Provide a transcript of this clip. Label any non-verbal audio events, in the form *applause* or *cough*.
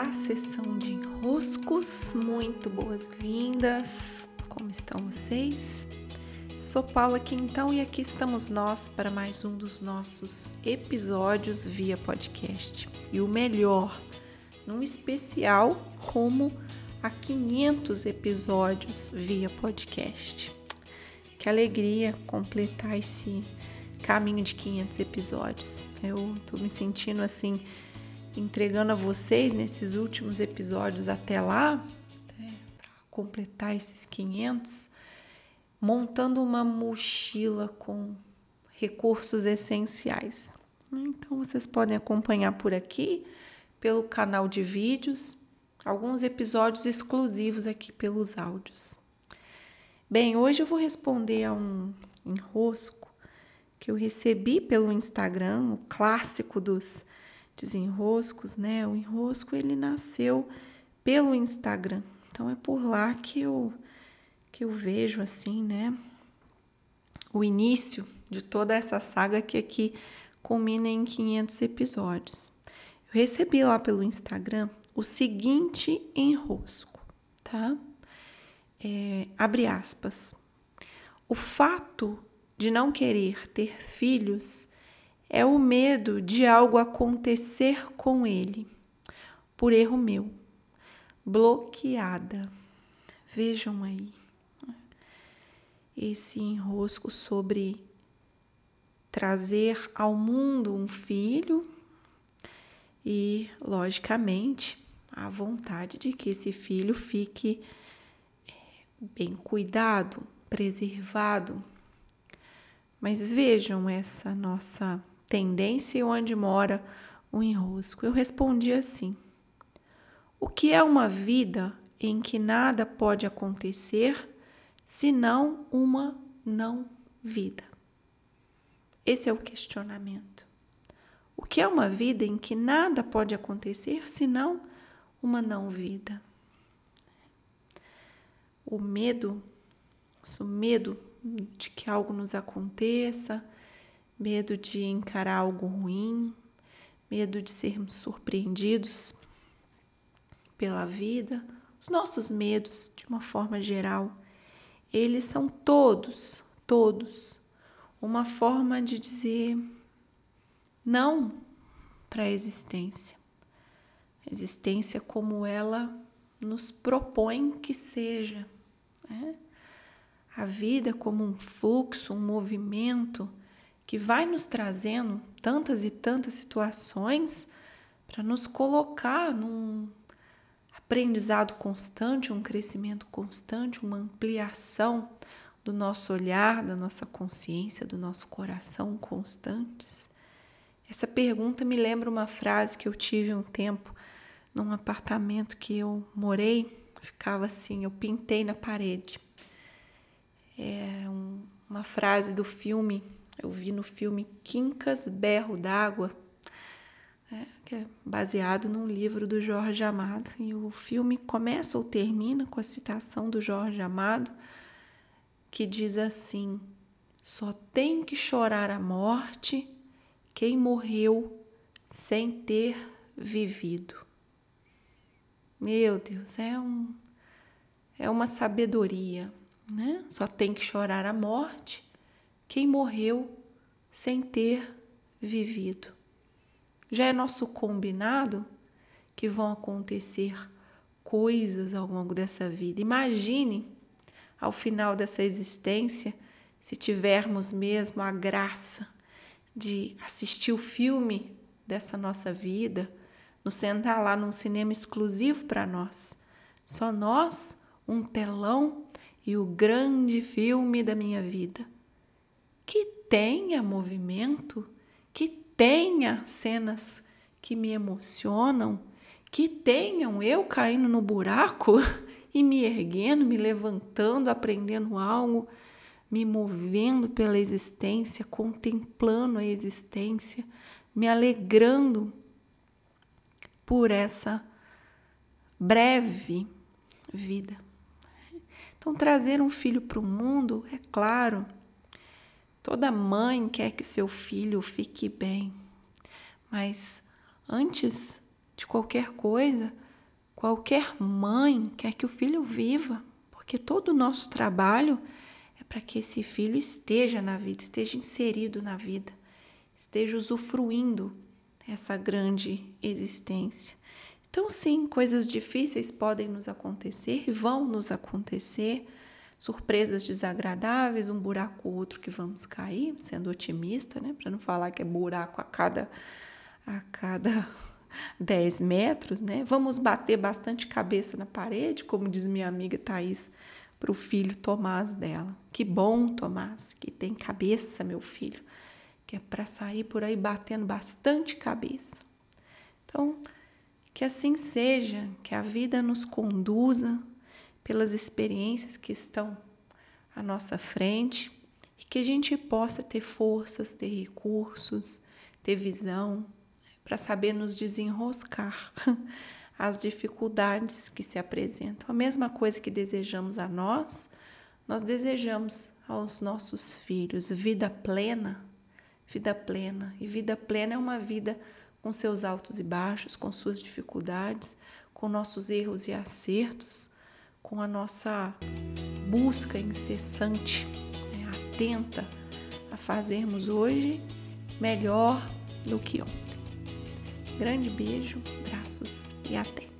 Olá, sessão de enroscos, muito boas-vindas. Como estão vocês? Sou Paula Quintão e aqui estamos nós para mais um dos nossos episódios via podcast. E o melhor, num especial rumo a 500 episódios via podcast. Que alegria completar esse caminho de 500 episódios. Eu tô me sentindo assim entregando a vocês nesses últimos episódios até lá, né, para completar esses 500, montando uma mochila com recursos essenciais. Então vocês podem acompanhar por aqui, pelo canal de vídeos, alguns episódios exclusivos aqui pelos áudios. Bem, hoje eu vou responder a um enrosco que eu recebi pelo Instagram, o clássico dos desenroscos, né? O enrosco ele nasceu pelo Instagram. Então é por lá que eu que eu vejo assim, né? O início de toda essa saga que aqui culmina em 500 episódios. Eu recebi lá pelo Instagram o seguinte enrosco, tá? É, abre aspas. O fato de não querer ter filhos é o medo de algo acontecer com ele, por erro meu. Bloqueada. Vejam aí esse enrosco sobre trazer ao mundo um filho e, logicamente, a vontade de que esse filho fique é, bem cuidado, preservado. Mas vejam essa nossa tendência e onde mora o enrosco. Eu respondi assim: O que é uma vida em que nada pode acontecer senão uma não vida? Esse é o questionamento. O que é uma vida em que nada pode acontecer senão uma não vida? O medo, o medo de que algo nos aconteça, medo de encarar algo ruim, medo de sermos surpreendidos pela vida, os nossos medos, de uma forma geral, eles são todos, todos, uma forma de dizer não para a existência. A existência como ela nos propõe que seja. Né? A vida como um fluxo, um movimento que vai nos trazendo tantas e tantas situações para nos colocar num aprendizado constante, um crescimento constante, uma ampliação do nosso olhar, da nossa consciência, do nosso coração constantes. Essa pergunta me lembra uma frase que eu tive um tempo num apartamento que eu morei, ficava assim, eu pintei na parede. É um, uma frase do filme eu vi no filme Quincas Berro d'Água, é, que é baseado num livro do Jorge Amado. E o filme começa ou termina com a citação do Jorge Amado, que diz assim: só tem que chorar a morte quem morreu sem ter vivido. Meu Deus, é um é uma sabedoria, né? Só tem que chorar a morte quem morreu sem ter vivido. Já é nosso combinado que vão acontecer coisas ao longo dessa vida. Imagine ao final dessa existência, se tivermos mesmo a graça de assistir o filme dessa nossa vida, nos sentar lá num cinema exclusivo para nós. Só nós, um telão e o grande filme da minha vida que tenha movimento, que tenha cenas que me emocionam, que tenham eu caindo no buraco *laughs* e me erguendo, me levantando, aprendendo algo, me movendo pela existência, contemplando a existência, me alegrando por essa breve vida. Então, trazer um filho para o mundo, é claro, Toda mãe quer que o seu filho fique bem, mas antes de qualquer coisa, Qualquer mãe quer que o filho viva, porque todo o nosso trabalho é para que esse filho esteja na vida, esteja inserido na vida, esteja usufruindo essa grande existência. Então, sim, coisas difíceis podem nos acontecer e vão nos acontecer, surpresas desagradáveis, um buraco ou outro que vamos cair, sendo otimista, né? Para não falar que é buraco a cada a cada *laughs* 10 metros, né? Vamos bater bastante cabeça na parede, como diz minha amiga Thaís para o filho Tomás dela. Que bom, Tomás, que tem cabeça, meu filho, que é para sair por aí batendo bastante cabeça. Então, que assim seja, que a vida nos conduza pelas experiências que estão à nossa frente e que a gente possa ter forças, ter recursos, ter visão, para saber nos desenroscar *laughs* as dificuldades que se apresentam. A mesma coisa que desejamos a nós, nós desejamos aos nossos filhos vida plena, vida plena. E vida plena é uma vida com seus altos e baixos, com suas dificuldades, com nossos erros e acertos, com a nossa busca incessante, né, atenta a fazermos hoje melhor do que ontem. Grande beijo, braços e até!